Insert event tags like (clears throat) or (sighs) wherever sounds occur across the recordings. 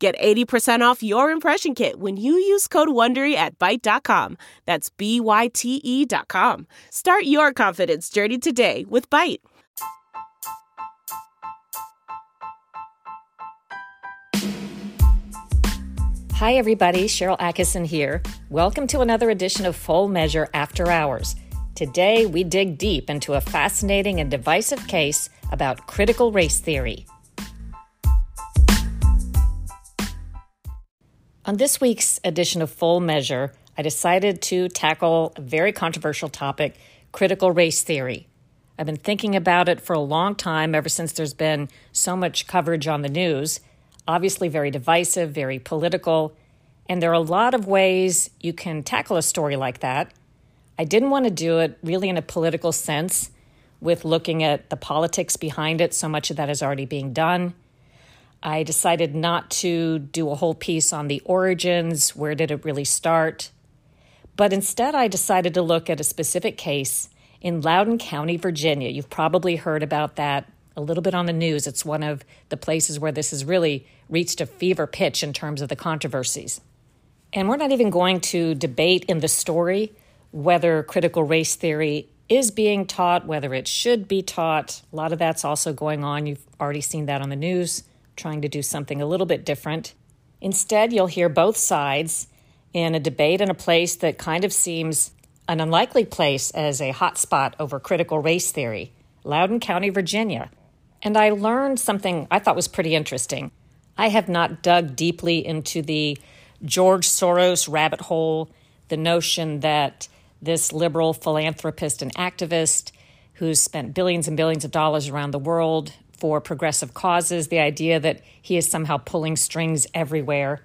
Get 80% off your impression kit when you use code WONDERY at Byte.com. That's B-Y-T-E dot com. Start your confidence journey today with Byte. Hi, everybody. Sharyl Attkisson here. Welcome to another edition of Full Measure After Hours. Today, we dig deep into a fascinating and divisive case about critical race theory. On this week's edition of Full Measure, I decided to tackle a very controversial topic critical race theory. I've been thinking about it for a long time, ever since there's been so much coverage on the news. Obviously, very divisive, very political, and there are a lot of ways you can tackle a story like that. I didn't want to do it really in a political sense, with looking at the politics behind it. So much of that is already being done. I decided not to do a whole piece on the origins, where did it really start? But instead, I decided to look at a specific case in Loudoun County, Virginia. You've probably heard about that a little bit on the news. It's one of the places where this has really reached a fever pitch in terms of the controversies. And we're not even going to debate in the story whether critical race theory is being taught, whether it should be taught. A lot of that's also going on. You've already seen that on the news trying to do something a little bit different. Instead, you'll hear both sides in a debate in a place that kind of seems an unlikely place as a hotspot over critical race theory Loudoun County, Virginia. And I learned something I thought was pretty interesting. I have not dug deeply into the George Soros rabbit hole, the notion that this liberal philanthropist and activist who's spent billions and billions of dollars around the world for progressive causes, the idea that he is somehow pulling strings everywhere.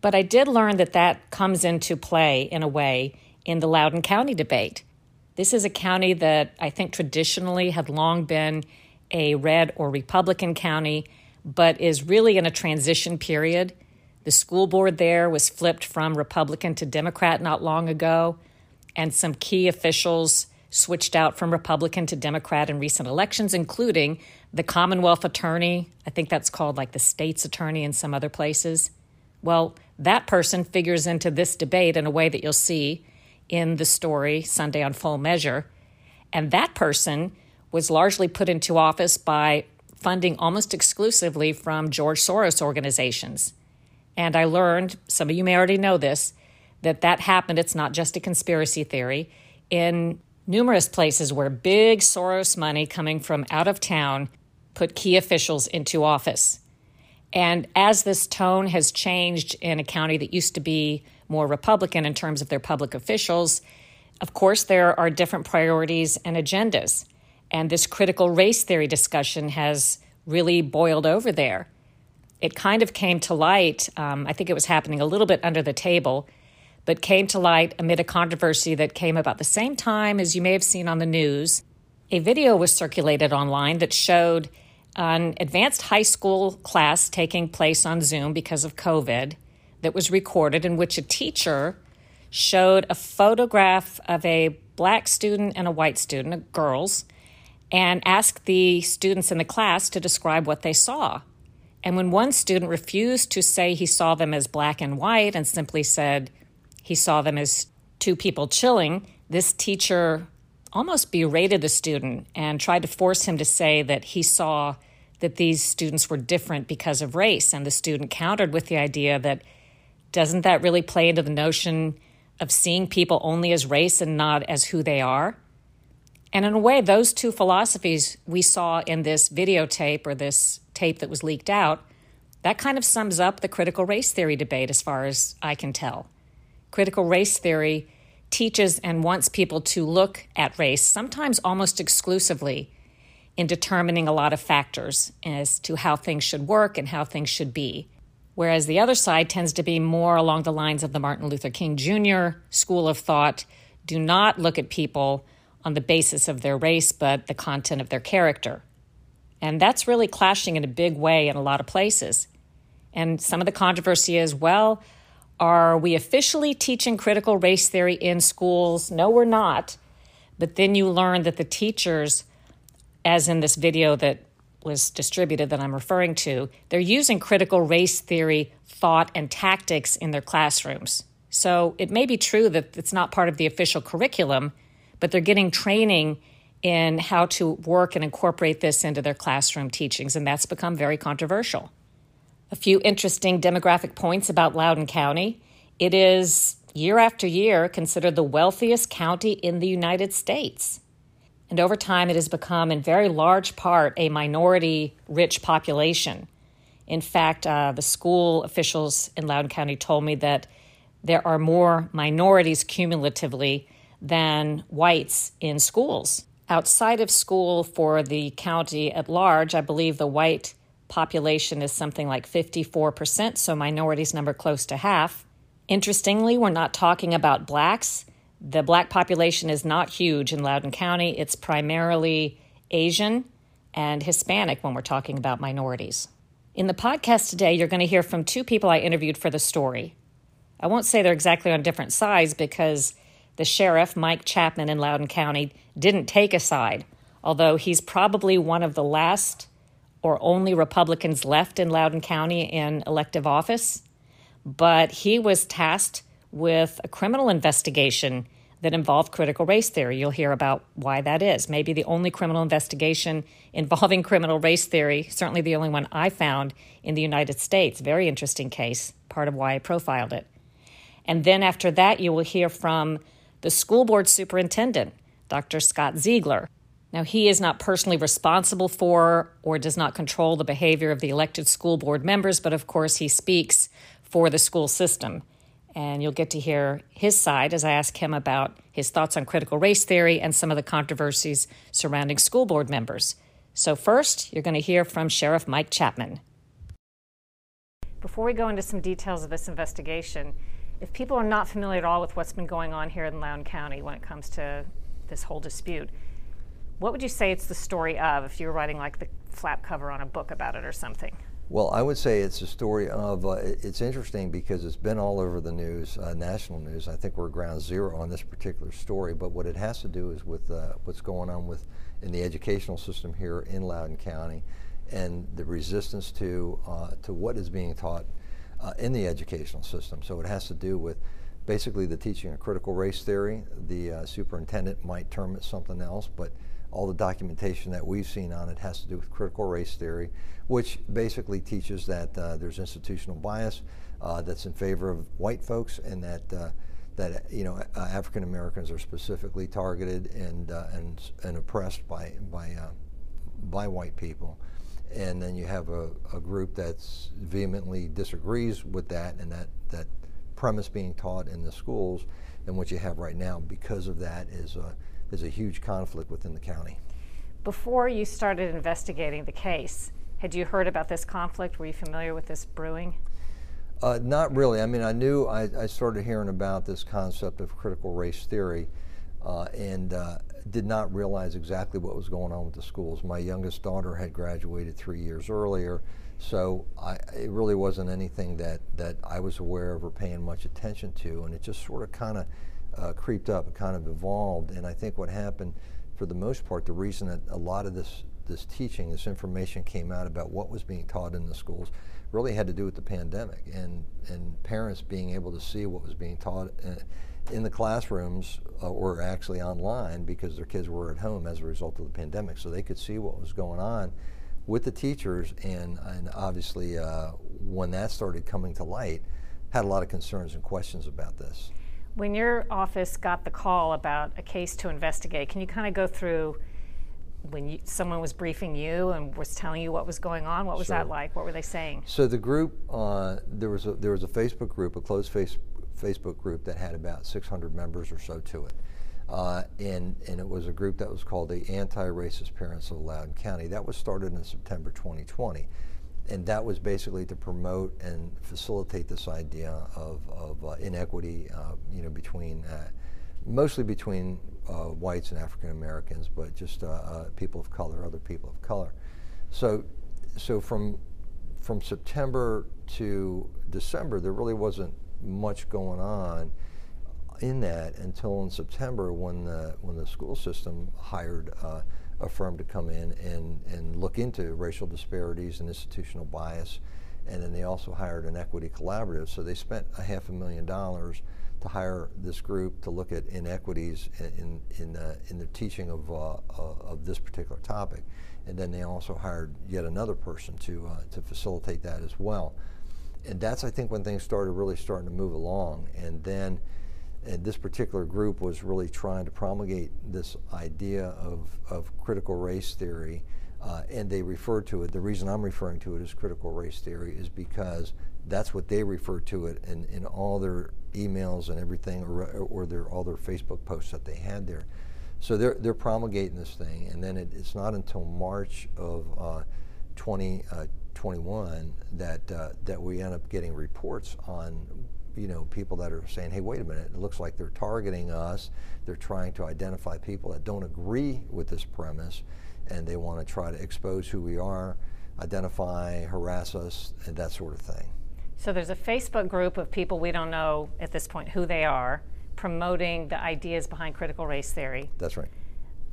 But I did learn that that comes into play in a way in the Loudoun County debate. This is a county that I think traditionally had long been a red or Republican county, but is really in a transition period. The school board there was flipped from Republican to Democrat not long ago, and some key officials switched out from Republican to Democrat in recent elections, including the Commonwealth attorney. I think that's called like the state's attorney in some other places. Well, that person figures into this debate in a way that you'll see in the story Sunday on Full Measure. And that person was largely put into office by funding almost exclusively from George Soros organizations. And I learned, some of you may already know this, that that happened. It's not just a conspiracy theory. In numerous places where big Soros money coming from out of town put key officials into office. And as this tone has changed in a county that used to be more Republican in terms of their public officials, of course, there are different priorities and agendas. And this critical race theory discussion has really boiled over there. It kind of came to light, um, I think it was happening a little bit under the table, but came to light amid a controversy that came about the same time as you may have seen on the news. A video was circulated online that showed an advanced high school class taking place on Zoom because of COVID that was recorded, in which a teacher showed a photograph of a black student and a white student, uh, girls, and asked the students in the class to describe what they saw. And when one student refused to say he saw them as black and white and simply said he saw them as two people chilling, this teacher almost berated the student and tried to force him to say that he saw that these students were different because of race. And the student countered with the idea that doesn't that really play into the notion of seeing people only as race and not as who they are? And in a way, those two philosophies we saw in this videotape or this tape that was leaked out, that kind of sums up the critical race theory debate as far as I can tell. Critical race theory teaches and wants people to look at race, sometimes almost exclusively, in determining a lot of factors as to how things should work and how things should be. Whereas the other side tends to be more along the lines of the Martin Luther King Jr. school of thought do not look at people on the basis of their race, but the content of their character. And that's really clashing in a big way in a lot of places. And some of the controversy is well, are we officially teaching critical race theory in schools? No, we're not. But then you learn that the teachers, as in this video that was distributed that I'm referring to, they're using critical race theory thought and tactics in their classrooms. So it may be true that it's not part of the official curriculum, but they're getting training in how to work and incorporate this into their classroom teachings, and that's become very controversial. A few interesting demographic points about Loudoun County. It is, year after year, considered the wealthiest county in the United States. And over time, it has become, in very large part, a minority rich population. In fact, uh, the school officials in Loudoun County told me that there are more minorities cumulatively than whites in schools. Outside of school for the county at large, I believe the white population is something like 54%, so minorities number close to half. Interestingly, we're not talking about blacks. The black population is not huge in Loudoun County. It's primarily Asian and Hispanic when we're talking about minorities. In the podcast today, you're going to hear from two people I interviewed for the story. I won't say they're exactly on different sides because the sheriff, Mike Chapman in Loudoun County, didn't take a side, although he's probably one of the last or only Republicans left in Loudoun County in elective office. But he was tasked with a criminal investigation that involved critical race theory. You'll hear about why that is. Maybe the only criminal investigation involving criminal race theory, certainly the only one I found in the United States. Very interesting case, part of why I profiled it. And then after that, you will hear from the school board superintendent, Dr. Scott Ziegler. Now, he is not personally responsible for or does not control the behavior of the elected school board members, but of course, he speaks for the school system. And you'll get to hear his side as I ask him about his thoughts on critical race theory and some of the controversies surrounding school board members. So, first, you're going to hear from Sheriff Mike Chapman. Before we go into some details of this investigation, if people are not familiar at all with what's been going on here in Loudoun County when it comes to this whole dispute, what would you say it's the story of if you were writing like the flap cover on a book about it or something? Well, I would say it's a story of, uh, it's interesting because it's been all over the news, uh, national news. I think we're ground zero on this particular story, but what it has to do is with uh, what's going on with in the educational system here in Loudoun County and the resistance to, uh, to what is being taught uh, in the educational system. So it has to do with basically the teaching of critical race theory. The uh, superintendent might term it something else, but all the documentation that we've seen on it has to do with critical race theory, which basically teaches that uh, there's institutional bias uh, that's in favor of white folks and that uh, that you know uh, African Americans are specifically targeted and and and oppressed by by by white people. And then you have a, a group that vehemently disagrees with that and that, that premise being taught in the schools. And what you have right now because of that is a, is a huge conflict within the county. Before you started investigating the case, had you heard about this conflict? Were you familiar with this brewing? Uh, not really. I mean, I knew I, I, started hearing about this concept of critical race theory, uh, and uh, did not realize exactly what was going on with the schools. My youngest daughter had graduated three years earlier, so I, it really wasn't anything that, that I was aware of or paying much attention to, and it just sort of kind of uh, creeped up, kind of evolved, and I think what happened, for the most part, the reason that a lot of this this teaching, this information came out about what was being taught in the schools, really had to do with the pandemic and and parents being able to see what was being taught. Uh, in the classrooms uh, or actually online because their kids were at home as a result of the pandemic. So they could see what was going on with the teachers, and, and obviously, uh, when that started coming to light, had a lot of concerns and questions about this. When your office got the call about a case to investigate, can you kind of go through when you, someone was briefing you and was telling you what was going on? What was sure. that like? What were they saying? So the group, uh, there was a there was a Facebook group, a closed face, Facebook group that had about 600 members or so to it. Uh, and, and it was a group that was called the Anti-Racist Parents of Loudoun County. That was started in September 2020. And that was basically to promote and facilitate this idea of, of uh, inequity, uh, you know, between uh, mostly between uh, whites and African Americans, but just uh, people of color, other people of color. So, so from from September to December, there really wasn't much going on in that until in September when the when the school system hired a firm to come in and and look into racial disparities and institutional bias, and then they also hired an equity collaborative. So they spent a half a million dollars to hire this group to look at inequities in in in the teaching of uh, uh, of this particular topic, and then they also hired yet another person to uh, to facilitate that as well. And that's I think when things started really starting to move along, and then and this particular group was really trying to promulgate this idea of, of critical race theory, uh, and they referred to it. The reason I'm referring to it as critical race theory is because that's what they refer to it in, in all their emails and everything, or, or their, all their Facebook posts that they had there. So they're, they're promulgating this thing, and then it, it's not until March of uh, 2021 uh, that, uh, that we end up getting reports on you know, people that are saying, hey, wait a minute, it looks like they're targeting us. They're trying to identify people that don't agree with this premise, and they want to try to expose who we are, identify, harass us, and that sort of thing. So there's a Facebook group of people we don't know at this point who they are, promoting the ideas behind critical race theory. That's right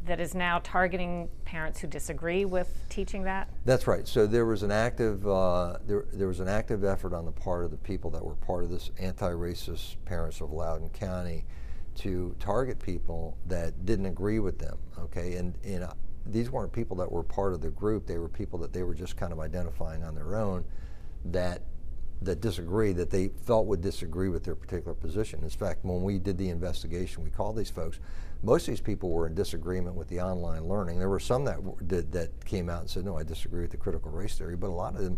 that is now targeting parents who disagree with teaching that? That's right. So there was an active uh, there, there was an active effort on the part of the people that were part of this anti-racist parents of Loudoun County to target people that didn't agree with them. Okay, and and uh, these weren't people that were part of the group. They were people that they were just kind of identifying on their own that that disagree that they felt would disagree with their particular position. In fact, when we did the investigation, we called these folks. Most of these people were in disagreement with the online learning. There were some that did, that came out and said, "No, I disagree with the critical race theory," but a lot of them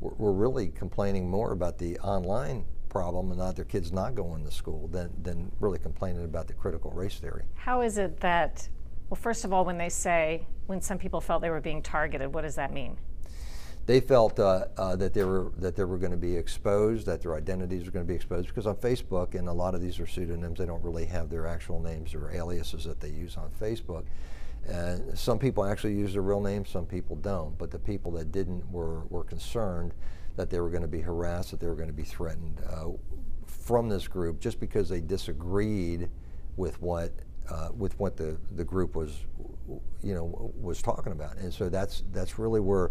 were, were really complaining more about the online problem and not their kids not going to school than than really complaining about the critical race theory. How is it that? Well, first of all, when they say when some people felt they were being targeted, what does that mean? They felt uh, uh, that they were that they were going to be exposed, that their identities were going to be exposed because on Facebook and a lot of these are pseudonyms. They don't really have their actual names or aliases that they use on Facebook. And some people actually use their real names, some people don't. But the people that didn't were were concerned that they were going to be harassed, that they were going to be threatened uh, from this group just because they disagreed with what uh, with what the, the group was, you know, was talking about. And so that's that's really where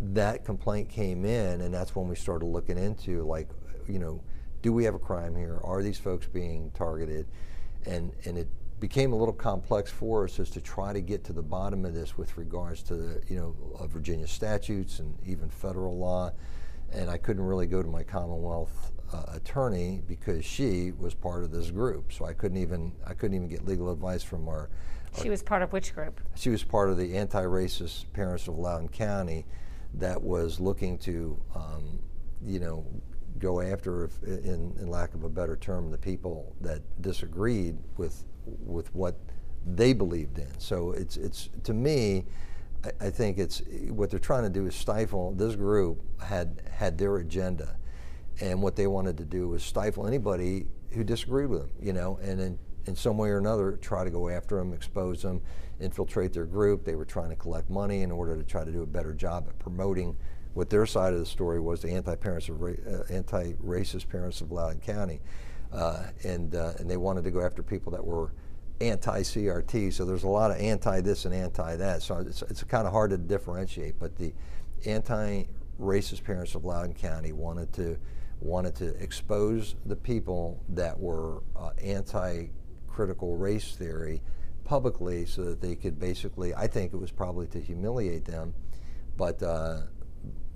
that complaint came in, and that's when we started looking into like, you know, do we have a crime here? Are these folks being targeted? And and it became a little complex for us as to try to get to the bottom of this with regards to the, you know uh, Virginia statutes and even federal law. And I couldn't really go to my Commonwealth uh, attorney because she was part of this group. So I couldn't even I couldn't even get legal advice from our. She was part of which group? She was part of the anti-racist parents of Loudoun County that was looking to, um, you know, go after, if, in, in lack of a better term, the people that disagreed with with what they believed in. So it's it's to me, I, I, think it's what they're trying to do is stifle. This group had had their agenda, and what they wanted to do was stifle anybody who disagreed with them. You know, and in in some way or another try to go after them, expose them, infiltrate their group. They were trying to collect money in order to try to do a better job at promoting what their side of the story was the anti-parents of ra- uh, anti-racist parents of Loudoun County, uh, and uh, and they wanted to go after people that were anti-CRT. So there's a lot of anti this and anti that. So it's it's kind of hard to differentiate. But the anti-racist parents of Loudoun County wanted to wanted to expose the people that were uh, anti critical race theory publicly so that they could basically, I think it was probably to humiliate them, but, uh,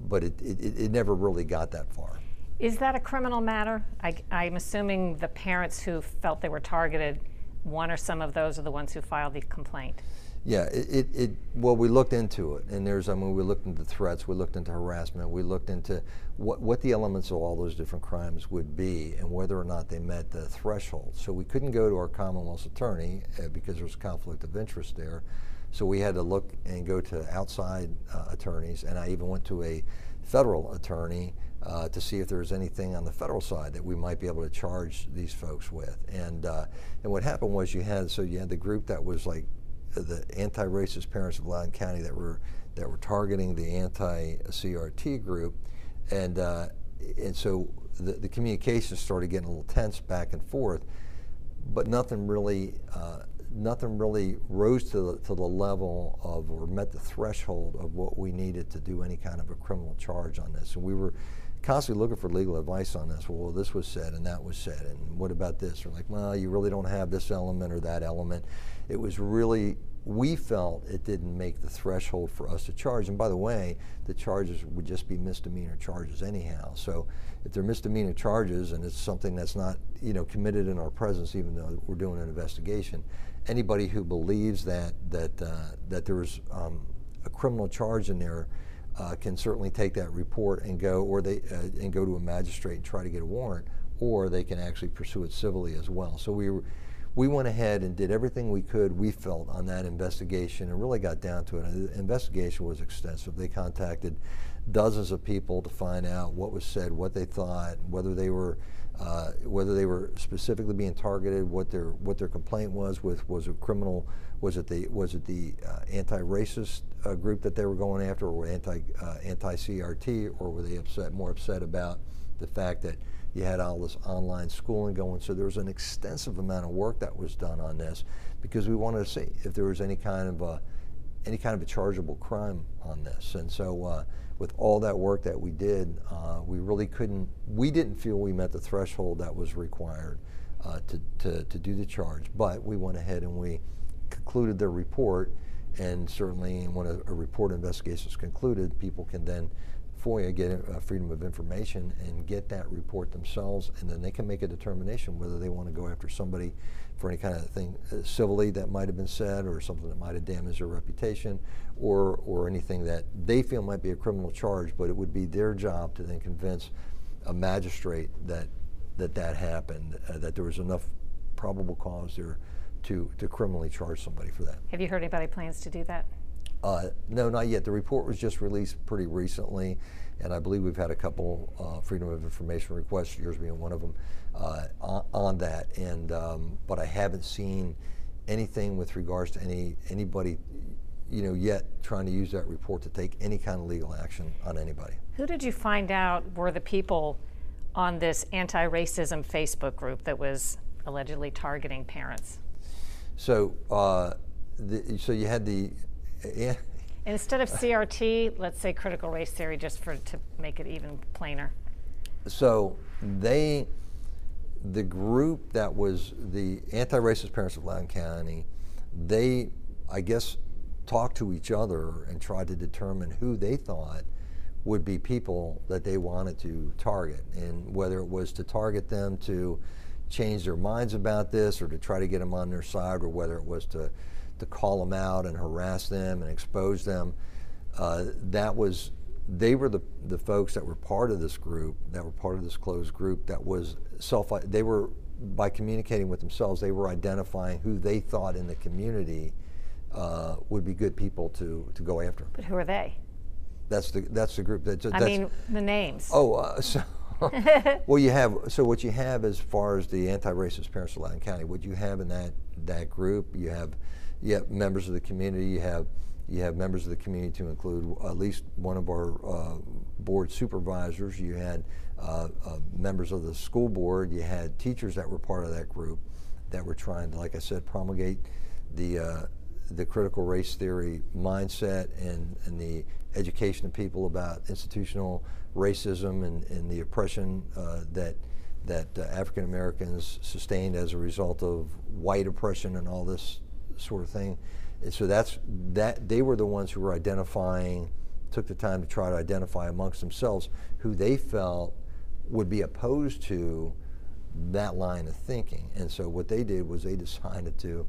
but it, it, it never really got that far. Is that a criminal matter? I, am assuming the parents who felt they were targeted, one or some of those are the ones who filed the complaint. Yeah, it, it, it, well, we looked into it, and there's, I mean, we looked into threats, we looked into harassment, we looked into what, what the elements of all those different crimes would be and whether or not they met the threshold. So we couldn't go to our Commonwealth's attorney uh, because there was a conflict of interest there. So we had to look and go to outside uh, attorneys, and I even went to a federal attorney uh, to see if there was anything on the federal side that we might be able to charge these folks with. And uh, and what happened was you had so you had the group that was like the anti-racist parents of Loudoun County that were that were targeting the anti-CRT group, and uh, and so the, the communications started getting a little tense back and forth, but nothing really uh, nothing really rose to the, to the level of or met the threshold of what we needed to do any kind of a criminal charge on this. And we were constantly looking for legal advice on this. Well, this was said and that was said, and what about this? We're like, well, you really don't have this element or that element. It was really we felt it didn't make the threshold for us to charge. And by the way, the charges would just be misdemeanor charges anyhow. So if they're misdemeanor charges and it's something that's not, you know, committed in our presence, even though we're doing an investigation, anybody who believes that that uh, that there was um, a criminal charge in there uh, can certainly take that report and go, or they uh, and go to a magistrate and try to get a warrant, or they can actually pursue it civilly as well. So we. Were, we went ahead and did everything we could, we felt, on that investigation and really got down to it. The investigation was extensive. They contacted dozens of people to find out what was said, what they thought, whether they were uh, whether they were specifically being targeted, what their what their complaint was with was it criminal, was it the was it the uh, anti-racist uh, group that they were going after, were anti uh, anti CRT, or were they upset more upset about the fact that you had all this online schooling going. So there was an extensive amount of work that was done on this because we wanted to see if there was any kind of a, any kind of a chargeable crime on this. And so uh, with all that work that we did, uh, we really couldn't, we didn't feel we met the threshold that was required uh, to, to, to do the charge. But we went ahead and we concluded the report. And certainly, when a, a report investigation is concluded, people can then FOIA, get uh, freedom of information, and get that report themselves, and then they can make a determination whether they want to go after somebody for any kind of thing uh, civilly that might have been said, or something that might have damaged their reputation, or or anything that they feel might be a criminal charge. But it would be their job to then convince a magistrate that that that happened, uh, that there was enough probable cause there to to criminally charge somebody for that. Have you heard anybody plans to do that? Uh, no, not yet. The report was just released pretty recently, and I believe we've had a couple uh, Freedom of Information requests, yours being one of them, uh, on, on, that. And um, but I haven't seen anything with regards to any anybody, you know, yet trying to use that report to take any kind of legal action on anybody. Who did you find out were the people on this anti-racism Facebook group that was allegedly targeting parents? So, uh, the, so you had the yeah. Instead of CRT, let's say critical race theory, just for to make it even plainer. So they, the group that was the anti-racist parents of Loudoun County, they, I guess, talked to each other and tried to determine who they thought would be people that they wanted to target, and whether it was to target them to change their minds about this or to try to get them on their side, or whether it was to to call them out and harass them and expose them. Uh, that was they were the, the folks that were part of this group, that were part of this closed group, that was self, they were, by communicating with themselves, they were identifying who they thought in the community uh, would be good people to, to go after. But who are they? That's the, that's the group. That's, I that's, mean, the names. Oh, uh, (laughs) so, (laughs) well, you have, so what you have as far as the anti-racist parents of Loudoun County, what you have in that, that group, you have you have members of the community, you have you have members of the community to include at least one of our uh, board supervisors. You had uh, uh, members of the school board. You had teachers that were part of that group that were trying to, like I said, promulgate the uh, the critical race theory mindset and, and the education of people about institutional racism and, and the oppression uh, that that uh, African Americans sustained as a result of white oppression and all this sort of thing. And so that's that they were the ones who were identifying, took the time to try to identify amongst themselves who they felt would be opposed to that line of thinking. And so what they did was they (laughs) decided to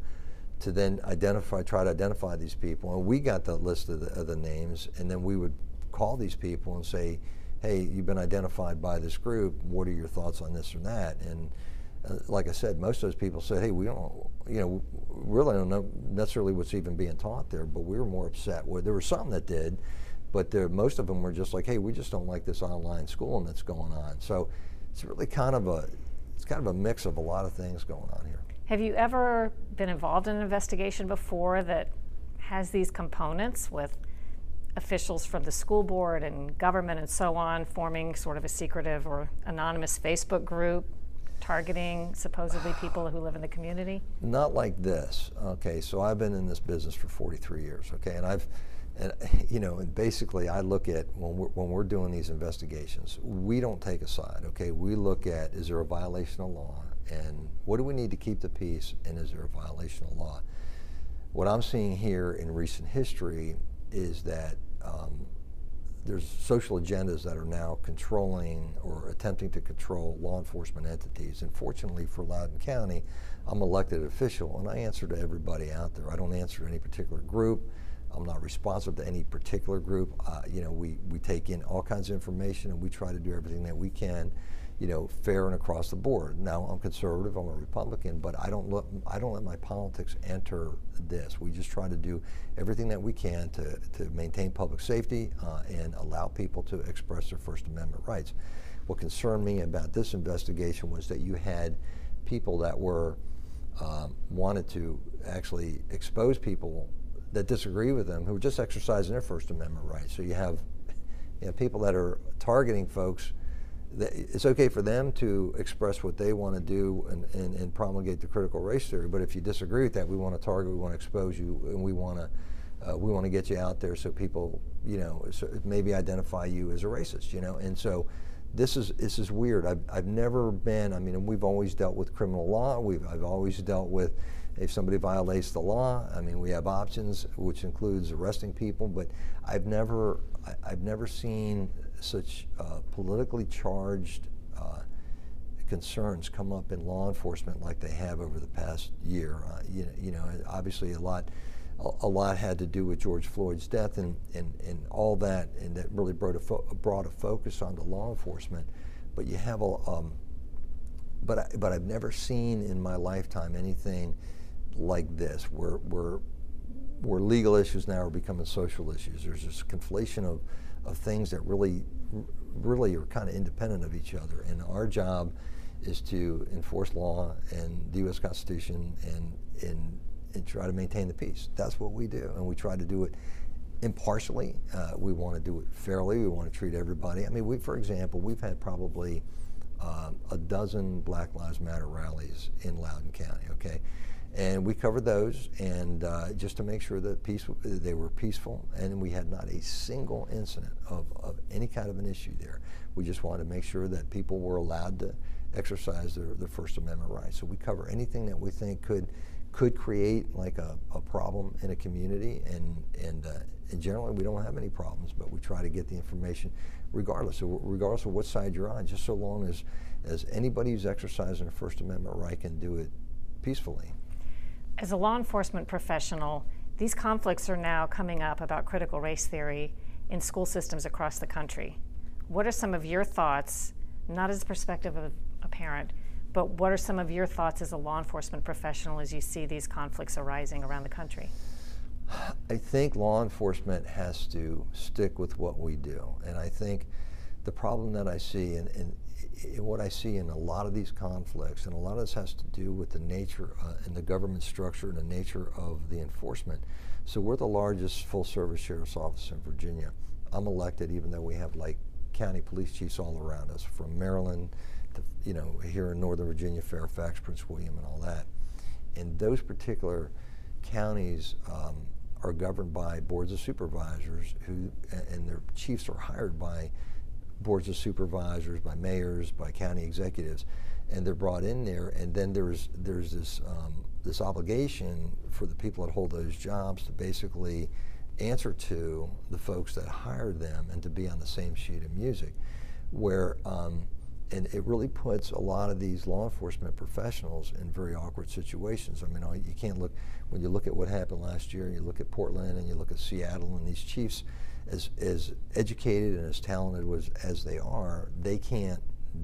to then identify, try to identify these people. And we got the list of the, of the names, and then we would call these people and say, "Hey, you've been identified by this group. What are your thoughts on this or that?" And uh, like I said, most of those people said, "Hey, we don't you know, really don't know necessarily what's even being taught there, but we were more upset. Well, there were some that did, but there, most of them were just like, hey, we just don't like this online schooling that's going on. So it's really kind of a, it's kind of a mix of a lot of things going on here. Have you ever been involved in an investigation before that has these components with officials from the school board and government and so on forming sort of a secretive or anonymous Facebook group targeting supposedly people who live in the community? Not like this. Okay, so I've been in this business for 43 years. Okay, and I've, and (laughs) you know, and basically I look at when we're when we're doing these investigations, we don't take a side. Okay, we look at is there a violation of law, and what do we need to keep the peace, and is there a violation of law? What I'm seeing here in recent history is that um, there's social agendas that are now controlling or attempting to control law enforcement entities. And fortunately for Loudoun County, I'm elected official and I answer to everybody out there. I don't answer to any particular group. I'm not responsive to any particular group. Uh, you know, we, we take in all kinds of information and we try to do everything that we can you know, fair and across the board. Now I'm conservative, I'm a Republican, but I don't let I don't let my politics enter this. We just try to do everything that we can to, to maintain public safety uh, and allow people to express their First Amendment rights. What concerned me about this investigation was that you had people that were um, wanted to actually expose people that disagree with them who were just exercising their First Amendment rights. So you have you know, people that are targeting folks it's okay for them to express what they want to do and, and, and, promulgate the critical race theory. But if you disagree with that, we want to target, we want to expose you, and we want to uh, we want to get you out there so people, you know, so maybe identify you as a racist, you know. And so this is this is weird. I've, I've never been. I mean, we've always dealt with criminal law. We've I've always dealt with if somebody violates the law. I mean, we have options, which includes arresting people. But I've never I, have never seen such uh, politically charged uh, concerns come up in law enforcement like they have over the past year. Uh, you, you, know, obviously a lot, a, a, lot had to do with George Floyd's death and, and, and all that, and that really brought a, fo- brought a focus onto law enforcement. But you have a, um, but I, but I've never seen in my lifetime anything like this, where where where legal issues now are becoming social issues. There's this conflation of of things that really, really are kind of independent of each other. And our job is to enforce law and the U.S. Constitution and, and, and try to maintain the peace. That's what we do. And we try to do it impartially. Uh, we want to do it fairly. We want to treat everybody. I mean, we, for example, we've had probably um, a dozen Black Lives Matter rallies in Loudoun County, okay? And we covered those and uh, just to make sure that peace they were peaceful and we had not a single incident of, of any kind of an issue there. We just wanted to make sure that people were allowed to exercise their, their first amendment rights. So we cover anything that we think could could create like a, a problem in a community and and uh, and generally we don't have any problems but we try to get the information regardless of regardless of what side you're on. Just so long as as anybody who's exercising a first amendment right can do it peacefully as a law enforcement professional, these conflicts are now coming up about critical race theory in school systems across the country. What are some of your thoughts, not as a perspective of a parent, but what are some of your thoughts as a law enforcement professional as you see these conflicts arising around the country? (sighs) I think law enforcement has to stick with what we do. And I think the problem that I see, and what I see in a lot of these conflicts, and a lot of this has to do with the nature uh, and the government structure and the nature of the enforcement. So we're the largest full-service sheriff's office in Virginia. I'm elected, even though we have like county police chiefs all around us, from Maryland to you know here in Northern Virginia, Fairfax, Prince William, and all that. And those particular counties um, are governed by boards of supervisors who, and their chiefs are hired by boards of supervisors, by mayors, by county executives, and they're brought in there. And then there's there's this um, this obligation for the people that hold those jobs to basically answer to the folks that hired them and to be on the same sheet of music, where um, and it really puts a lot of these law enforcement professionals in very awkward situations. I mean, you can't look when you look at what happened last year, and you look at Portland, and you look at Seattle, and these chiefs as, as educated and as talented as, as they are, they can't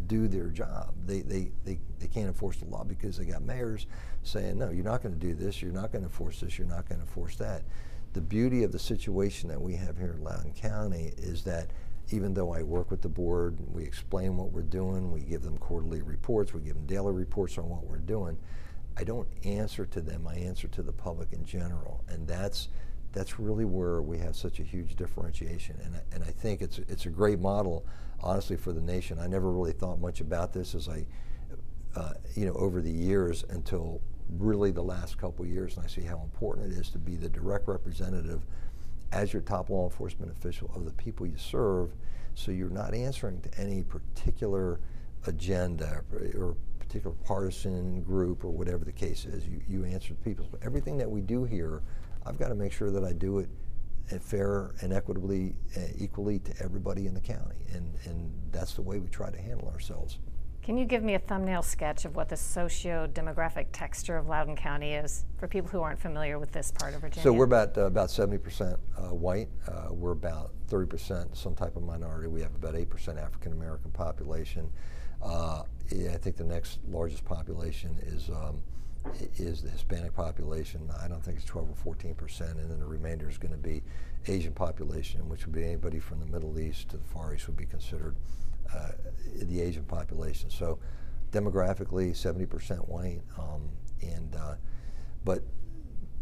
do their job. They, they, they, they can't enforce the law because they got mayors saying, no, you're not going to do this, you're not going to enforce this, you're not going to enforce that. The beauty of the situation that we have here in Loudoun County is that even though I work with the board, we explain what we're doing, we give them quarterly reports, we give them daily reports on what we're doing. I don't answer to them, I answer to the public in general. And that's that's really where we have such a huge differentiation. And and I think it's, it's a great model, honestly, for the nation. I never really thought much about this as I, uh, you know, over the years until really the last couple years, and I see how important it is to be the direct representative as your top law enforcement official of the people you serve, so you're not answering to any particular agenda or, particular partisan group or whatever the case is. You, you answer to people. Everything that we do here I've got to make sure that I do it fair and equitably, uh, equally to everybody in the county. And, and that's the way we try to handle ourselves. Can you give me a thumbnail sketch of what the socio-demographic texture of Loudoun County is for people who aren't familiar with this part of Virginia? So we're about uh, about 70% uh, white. Uh, we're about 30% some type of minority. We have about 8% African American population. Uh, yeah, I think the next largest population is um, is the Hispanic population. I don't think it's 12 or 14 percent, and then the remainder is going to be Asian population, which would be anybody from the Middle East to the Far East would be considered uh, the Asian population. So demographically, 70 percent white, um, and uh, but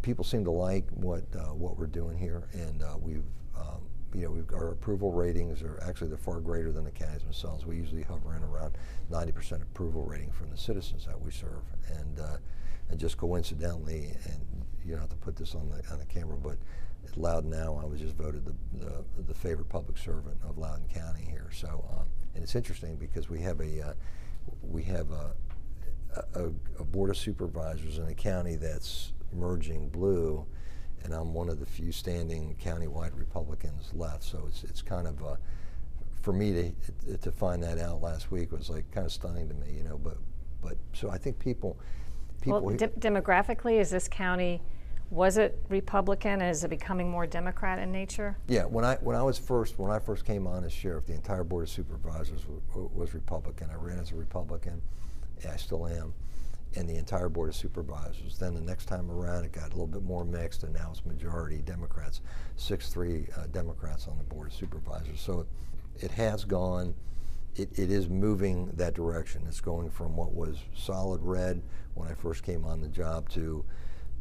people seem to like what uh, what we're doing here, and uh, we've um, you know, our approval ratings are actually they're far greater than the counties themselves. We usually hover in around 90% approval rating from the citizens that we serve, and uh, and just coincidentally, and you don't have to put this on the on the camera, but at Loudoun now, I was just voted the, the, the favorite public servant of Loudoun County here. So, um, and it's interesting because we have a uh, we have a, a, a, board of supervisors in a county that's merging blue, and I'm one of the few standing countywide Republicans left. So it's it's kind of a, for me to to find that out last week was like kind of stunning to me, you know. But but so I think people people. Well, de- demographically, is this county? Was it Republican? Is it becoming more Democrat in nature? Yeah, when I when I was first when I first came on as sheriff, the entire board of supervisors w- was Republican. I ran as a Republican. Yeah, I still am, and the entire board of supervisors. Then the next time around, it got a little bit more mixed, and now it's majority Democrats, six three uh, Democrats on the board of supervisors. So it, it has gone it, it is moving that direction. It's going from what was solid red when I first came on the job to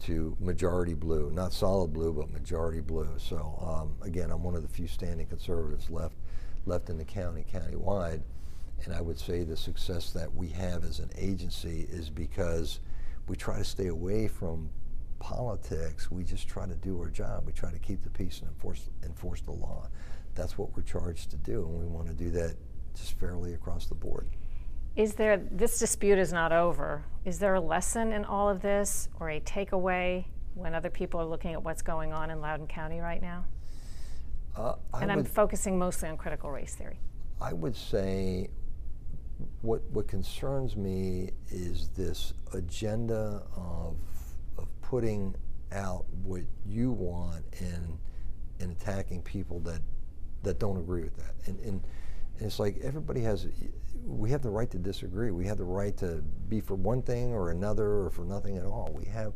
to majority blue, not solid blue, but majority blue. So um, again, I'm one of the few standing conservatives left left in the county, countywide, and I would say the success that we have as an agency is because we try to stay away from politics. We just try to do our job. We try to keep the peace and enforce enforce the law. That's what we're charged to do, and we want to do that just fairly across the board. Is there, this dispute is not over. Is there a lesson in all of this or a takeaway when other people are looking at what's going on in Loudoun County right now? Uh, and I'm focusing mostly on critical race theory. I would say what, what concerns me is this agenda of, of putting out what you want and, and attacking people that, that don't agree with that. And, and it's like everybody has, we have the right to disagree. We have the right to be for one thing or another or for nothing at all. We have,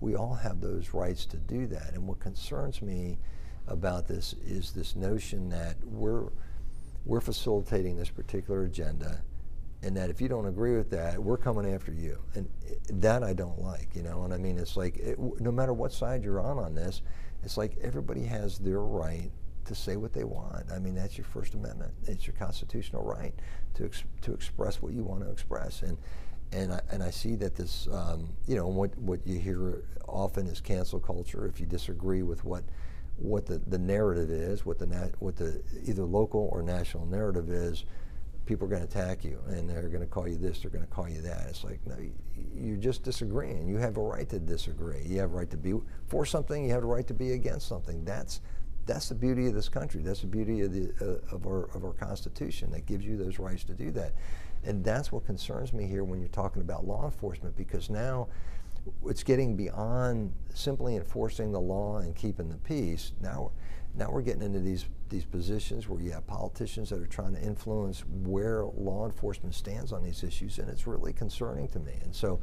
we all have those rights to do that. And what concerns me about this is this notion that we're, we're facilitating this particular agenda and that if you don't agree with that, we're coming after you. And that I don't like, you know. And I mean, it's like it, no matter what side you're on on this, it's like everybody has their right to say what they want. I mean, that's your First Amendment. It's your constitutional right to ex- to express what you want to express. And and I, and I see that this, um, you know, what what you hear often is cancel culture. If you disagree with what what the, the narrative is, what the nat- what the either local or national narrative is, people are going to attack you and they're going to call you this, they're going to call you that. It's like no, you're just disagreeing. You have a right to disagree. You have a right to be for something. You have a right to be against something. That's that's the beauty of this country. That's the beauty of, the, uh, of, our, of our Constitution that gives you those rights to do that. And that's what concerns me here when you're talking about law enforcement because now it's getting beyond simply enforcing the law and keeping the peace. Now, now we're getting into these these positions where you have politicians that are trying to influence where law enforcement stands on these issues, and it's really concerning to me. And so,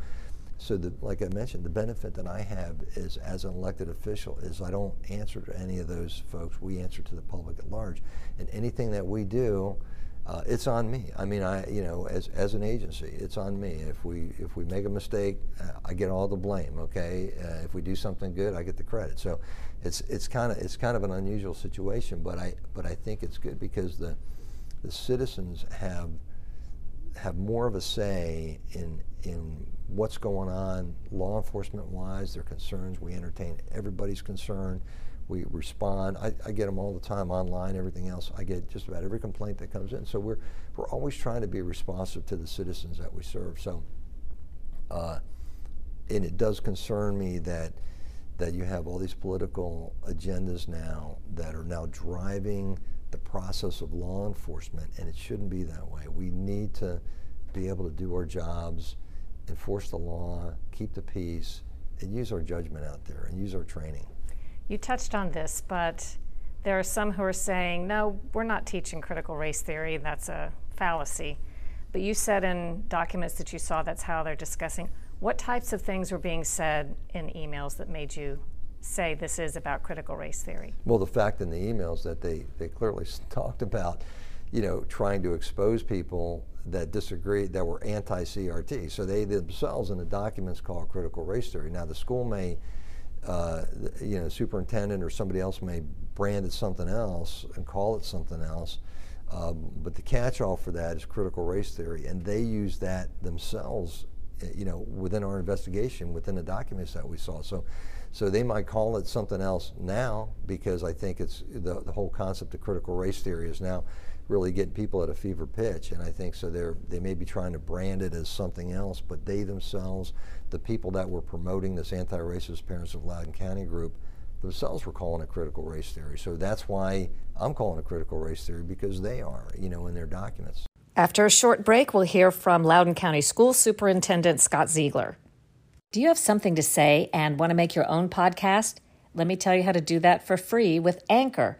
so the, like I mentioned, the benefit that I have is as an elected official is I don't answer to any of those folks. We answer to the public at large, and anything that we do uh, it's on me. I mean, I you know, as, as an agency, it's on me. If we if we make a mistake, uh, I get all the blame. Okay, uh, if we do something good, I get the credit. So, it's it's kind of it's kind of an unusual situation, but I but I think it's good because the the citizens have have more of a say in in what's going on law enforcement wise, their concerns. We entertain everybody's concern we respond. I, I, get them all the time online, everything else. I get just about every complaint that comes in. So we're, we're always trying to be responsive to the citizens that we serve. So, uh, and it does concern me that, that you have all these political agendas now that are now driving the process of law enforcement, and it shouldn't be that way. We need to be able to do our jobs, enforce the law, keep the peace, and use our judgment out there and use our training. You touched on this, but there are some who are saying, no, we're not teaching critical race theory, that's a fallacy. But you said in documents that you saw that's how they're discussing. What types of things were being said in emails that made you say this is about critical race theory? Well, the fact in the emails that they, they clearly talked about, you know, trying to expose people that disagree, that were anti CRT. So they themselves in the documents call critical race theory. Now, the school may uh, you know, superintendent or somebody else may brand it something else and call it something else. Um, but the catch-all for that is critical race theory, and they use that themselves, eh, you know, within our investigation, within the documents that we saw. So, so they might call it something else now because I think it's the, the whole concept of critical race theory is now really getting people at a fever pitch. And I think so they're, they may be trying to brand it as something else, but they themselves, the people that were promoting this anti-racist Parents of Loudoun County group, themselves were calling it critical race theory. So that's why I'm calling it critical race theory because they are, you know, in their documents. After a short break, we'll hear from Loudoun County School Superintendent Scott Ziegler. Do you have something to say and want to make your own podcast? Let me tell you how to do that for free with Anchor.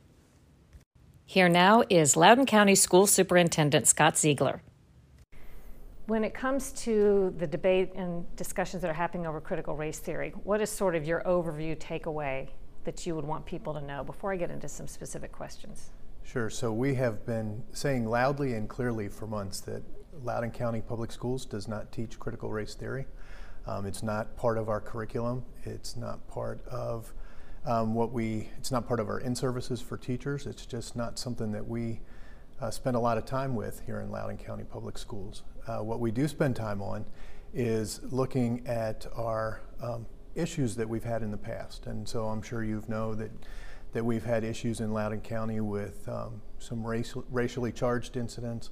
Here now is Loudoun County School Superintendent Scott Ziegler. When it comes to the debate and discussions that are happening over critical race theory, what is sort of your overview takeaway that you would want people to know before I get into some specific questions? Sure. So we have been saying loudly and clearly for months that Loudoun County Public Schools does not teach critical race theory. Um, it's not part of our curriculum. It's not part of um, what we, it's not part of our in-services for teachers. It's just not something that we uh, spend a lot of time with here in Loudoun County Public Schools. Uh, what we do spend time on is looking at our um, issues that we've had in the past. And so I'm sure you've know that, that we've had issues in Loudoun County with um, some race, racially charged incidents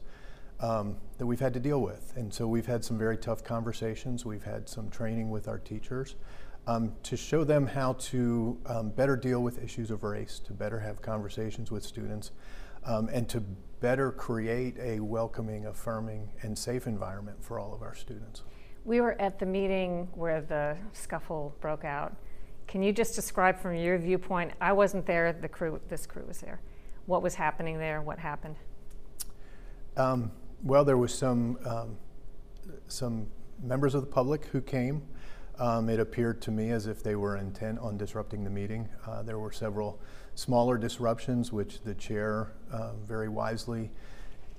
um, that we've had to deal with. And so we've had some very tough conversations. We've had some training with our teachers um, to show them how to um, better deal with issues of race, to better have conversations with students, um, and to better create a welcoming, affirming, and safe environment for all of our students. We were at the meeting where the scuffle broke out. Can you just describe from your viewpoint? I wasn't there, the crew, this crew was there. What was happening there? What happened? Um, well, there was some um, some members of the public who came um, it appeared to me as if they were intent on disrupting the meeting. Uh, there were several smaller disruptions, which the chair uh, very wisely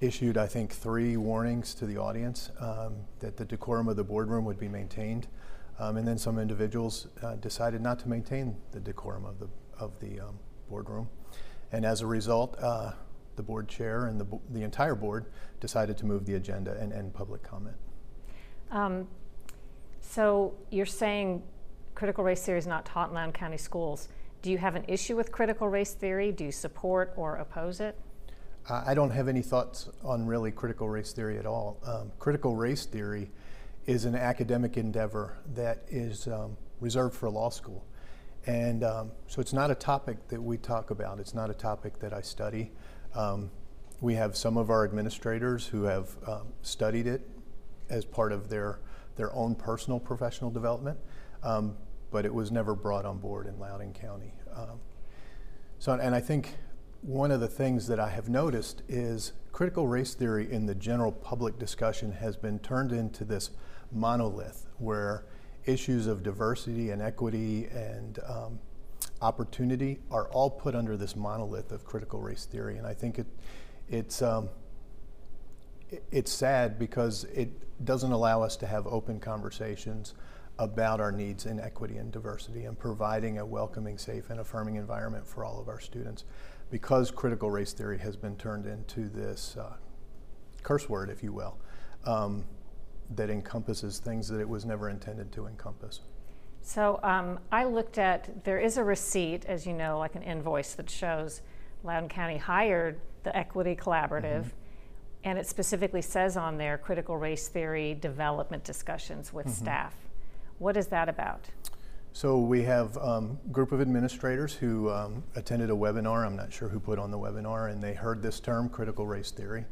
issued, I think, three warnings to the audience um, that the decorum of the boardroom would be maintained. Um, and then some individuals uh, decided not to maintain the decorum of the, of the um, boardroom. And as a result, uh, the board chair and the, the entire board decided to move the agenda and end public comment. Um, so you're saying critical race theory is not taught in Loudoun County schools. Do you have an issue with critical race theory? Do you support or oppose it? I don't have any thoughts on really critical race theory at all. Um, critical race theory is an academic endeavor that is um, reserved for law school. And um, so it's not a topic that we talk about, it's not a topic that I study. Um, we have some of our administrators who have um, studied it as part of their, their own personal professional development, um, but it was never brought on board in Loudoun County. so, and I think one of the things that I have noticed is critical race theory in the general public discussion has been turned into this monolith where issues of diversity and equity and um, opportunity are all put under this monolith of critical race theory. And I think it, it's, um, it's sad because it doesn't allow us to have open conversations about our needs in equity and diversity and providing a welcoming, safe, and affirming environment for all of our students because critical race theory has been turned into this uh, curse word, if you will, um, that encompasses things that it was never intended to encompass. So um, I looked at, there is a receipt, as you know, like an invoice that shows Loudoun County hired the Equity Collaborative, mm-hmm. And it specifically says on there critical race theory development discussions with mm-hmm. staff. What is that about? So we have a um, group of administrators who um, attended a webinar. I'm not sure who put on the webinar, and they heard this term, critical race theory,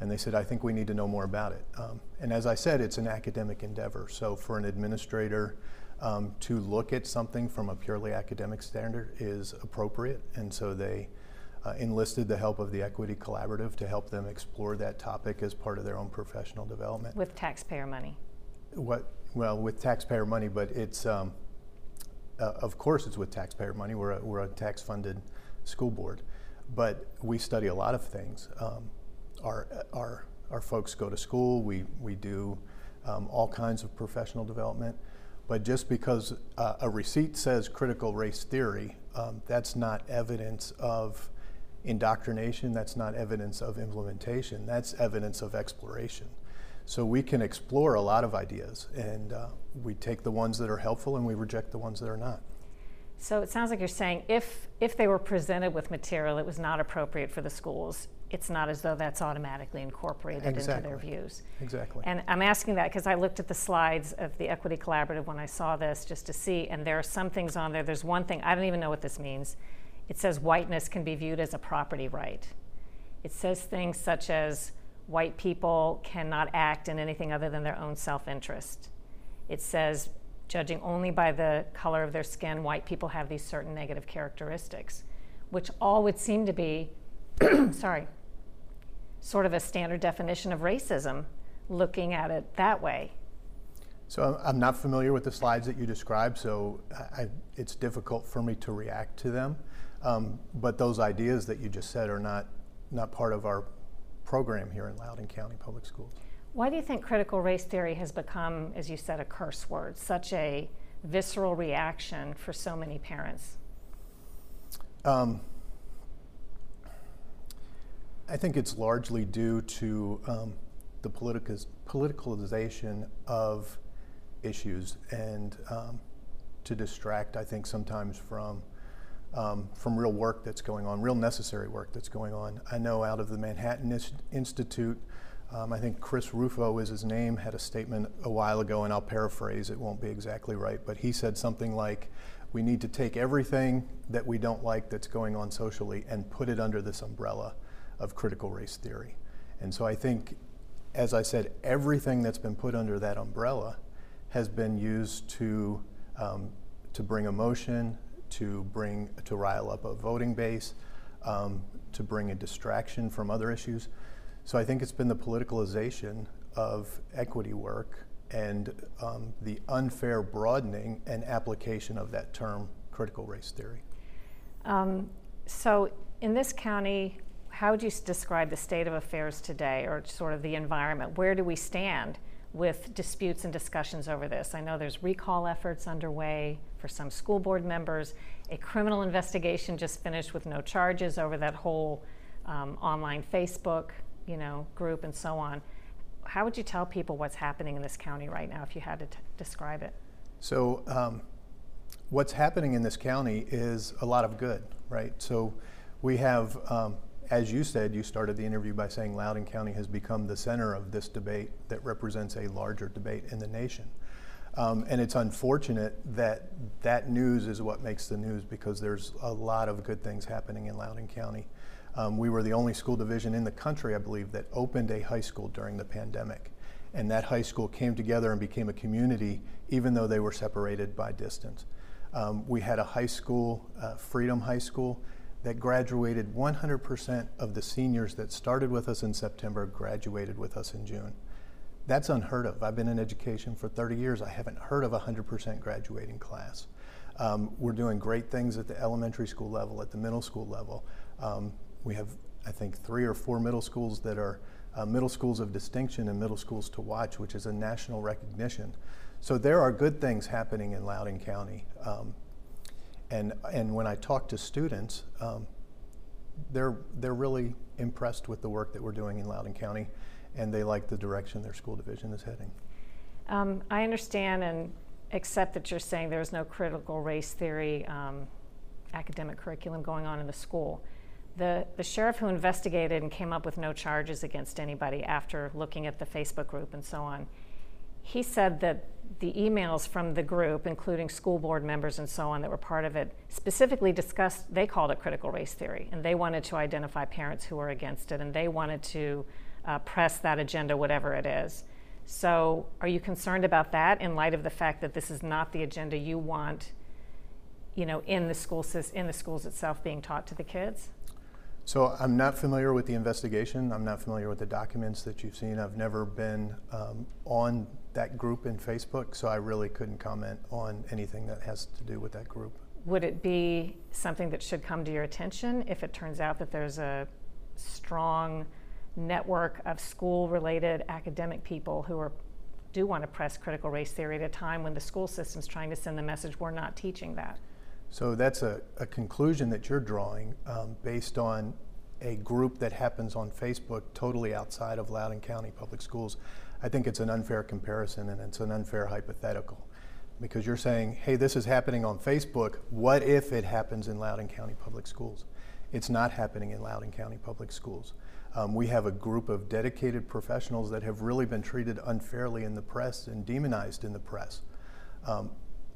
and they said, "I think we need to know more about it." Um, and as I said, it's an academic endeavor. So for an administrator um, to look at something from a purely academic standard is appropriate, and so they uh, enlisted the help of the Equity Collaborative to help them explore that topic as part of their own professional development with taxpayer money. What? Well, with taxpayer money, but it's um, uh, of course, it's with taxpayer money. We're a, we're a tax funded school board. But we study a lot of things. Um, our, our, our folks go to school, we, we do um, all kinds of professional development. But just because uh, a receipt says critical race theory, um, that's not evidence of indoctrination, that's not evidence of implementation, that's evidence of exploration. So we can explore a lot of ideas, and uh, we take the ones that are helpful and we reject the ones that are not. So it sounds like you're saying if if they were presented with material that was not appropriate for the schools, it's not as though that's automatically incorporated exactly. into their views. Exactly. And I'm asking that because I looked at the slides of the Equity Collaborative when I saw this just to see, and there are some things on there. There's one thing I don't even know what this means. It says whiteness can be viewed as a property right. It says things such as white people cannot act in anything other than their own self interest. It says, judging only by the color of their skin, white people have these certain negative characteristics, which all would seem to be, (clears throat) sorry, sort of a standard definition of racism, looking at it that way. So I'm not familiar with the slides that you described, so I, it's difficult for me to react to them. Um, but those ideas that you just said are not not part of our program here in Loudoun County Public Schools. Why do you think critical race theory has become, as you said, a curse word, such a visceral reaction for so many parents? Um, I think it's largely due to um, the politicalization of issues and um, to distract, I think, sometimes from um, from real work that's going on, real necessary work that's going on. I know out of the Manhattan Institute, um, I think Chris Rufo is his name, had a statement a while ago, and I'll paraphrase, it won't be exactly right, but he said something like, we need to take everything that we don't like that's going on socially and put it under this umbrella of critical race theory. And so I think, as I said, everything that's been put under that umbrella has been used to, um, to bring emotion, to bring to rile up a voting base, um, to bring a distraction from other issues. So I think it's been the politicalization of equity work and um, the unfair broadening and application of that term, critical race theory. Um, so in this county, how would you describe the state of affairs today, or sort of the environment? Where do we stand with disputes and discussions over this? I know there's recall efforts underway for some school board members. A criminal investigation just finished with no charges over that whole um, online Facebook, you know, group and so on. How would you tell people what's happening in this county right now if you had to t- describe it? So, um, what's happening in this county is a lot of good, right? So we have, um, as you said, you started the interview by saying Loudoun County has become the center of this debate that represents a larger debate in the nation. Um, and it's unfortunate that that news is what makes the news because there's a lot of good things happening in Loudoun County. Um, we were the only school division in the country, I believe, that opened a high school during the pandemic. And that high school came together and became a community, even though they were separated by distance. Um, we had a high school, uh, Freedom High School, that graduated 100% of the seniors that started with us in September graduated with us in June. That's unheard of. I've been in education for 30 years. I haven't heard of a 100% graduating class. Um, we're doing great things at the elementary school level, at the middle school level. Um, we have, I think, three or four middle schools that are uh, middle schools of distinction and middle schools to watch, which is a national recognition. So there are good things happening in Loudoun County. Um, and, and when I talk to students, um, they're, they're really impressed with the work that we're doing in Loudoun County, and they like the direction their school division is heading. Um, I understand and accept that you're saying there's no critical race theory um, academic curriculum going on in the school. The, the sheriff who investigated and came up with no charges against anybody after looking at the Facebook group and so on, he said that the emails from the group, including school board members and so on that were part of it, specifically discussed, they called it critical race theory, and they wanted to identify parents who were against it, and they wanted to uh, press that agenda, whatever it is. So, are you concerned about that in light of the fact that this is not the agenda you want, you know, in the school in the schools itself being taught to the kids? So I'm not familiar with the investigation. I'm not familiar with the documents that you've seen. I've never been um, on that group in Facebook, so I really couldn't comment on anything that has to do with that group. Would it be something that should come to your attention if it turns out that there's a strong network of school-related academic people who are do want to press critical race theory at a time when the school system's trying to send the message we're not teaching that? So that's a, a conclusion that you're drawing um, based on a group that happens on Facebook totally outside of Loudoun County Public Schools. I think it's an unfair comparison and it's an unfair hypothetical because you're saying, hey, this is happening on Facebook. What if it happens in Loudoun County Public Schools? It's not happening in Loudoun County Public Schools. Um, we have a group of dedicated professionals that have really been treated unfairly in the press and demonized in the press. Um,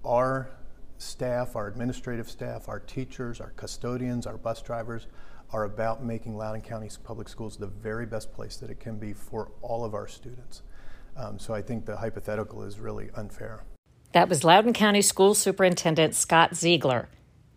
our staff, our administrative staff, our teachers, our custodians, our bus drivers are about making Loudoun County Public Schools the very best place that it can be for all of our students. Um, so I think the hypothetical is really unfair. That was Loudoun County School Superintendent Scott Ziegler.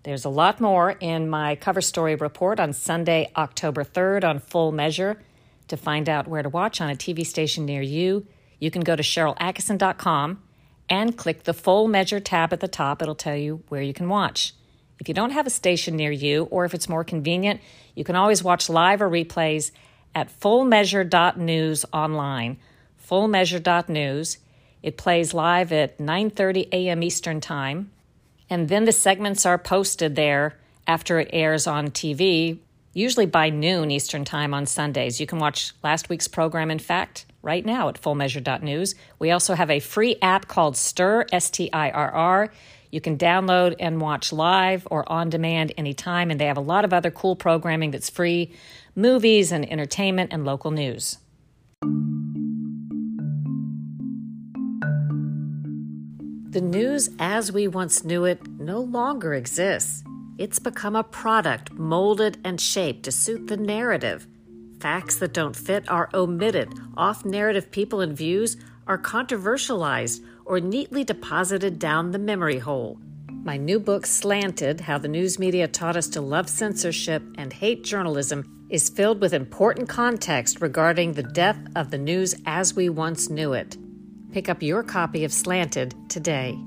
There's a lot more in my cover story report on Sunday, October 3rd on Full Measure. To find out where to watch on a TV station near you, you can go to SharylAttkisson.com and click the full measure tab at the top. It'll tell you where you can watch. If you don't have a station near you, or if it's more convenient, you can always watch live or replays at fullmeasure.news online. Fullmeasure.news. It plays live at 9:30 a.m. Eastern Time, and then the segments are posted there after it airs on TV, usually by noon Eastern Time on Sundays. You can watch last week's program, in fact, right now at fullmeasure.news. We also have a free app called Stirr S T I R R. You can download and watch live or on demand anytime, and they have a lot of other cool programming that's free movies and entertainment and local news. The news as we once knew it no longer exists. It's become a product molded and shaped to suit the narrative Facts that don't fit are omitted. Off narrative people and views are controversialized or neatly deposited down the memory hole. My new book, Slanted How the News Media Taught Us to Love Censorship and Hate Journalism, is filled with important context regarding the death of the news as we once knew it. Pick up your copy of Slanted today.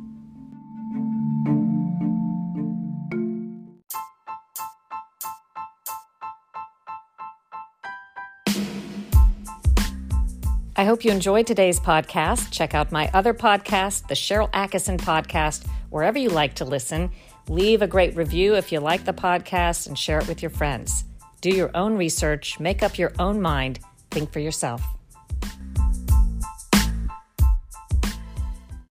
I hope you enjoyed today's podcast. Check out my other podcast, the Sharyl Attkisson Podcast, wherever you like to listen. Leave a great review if you like the podcast and share it with your friends. Do your own research, make up your own mind, think for yourself.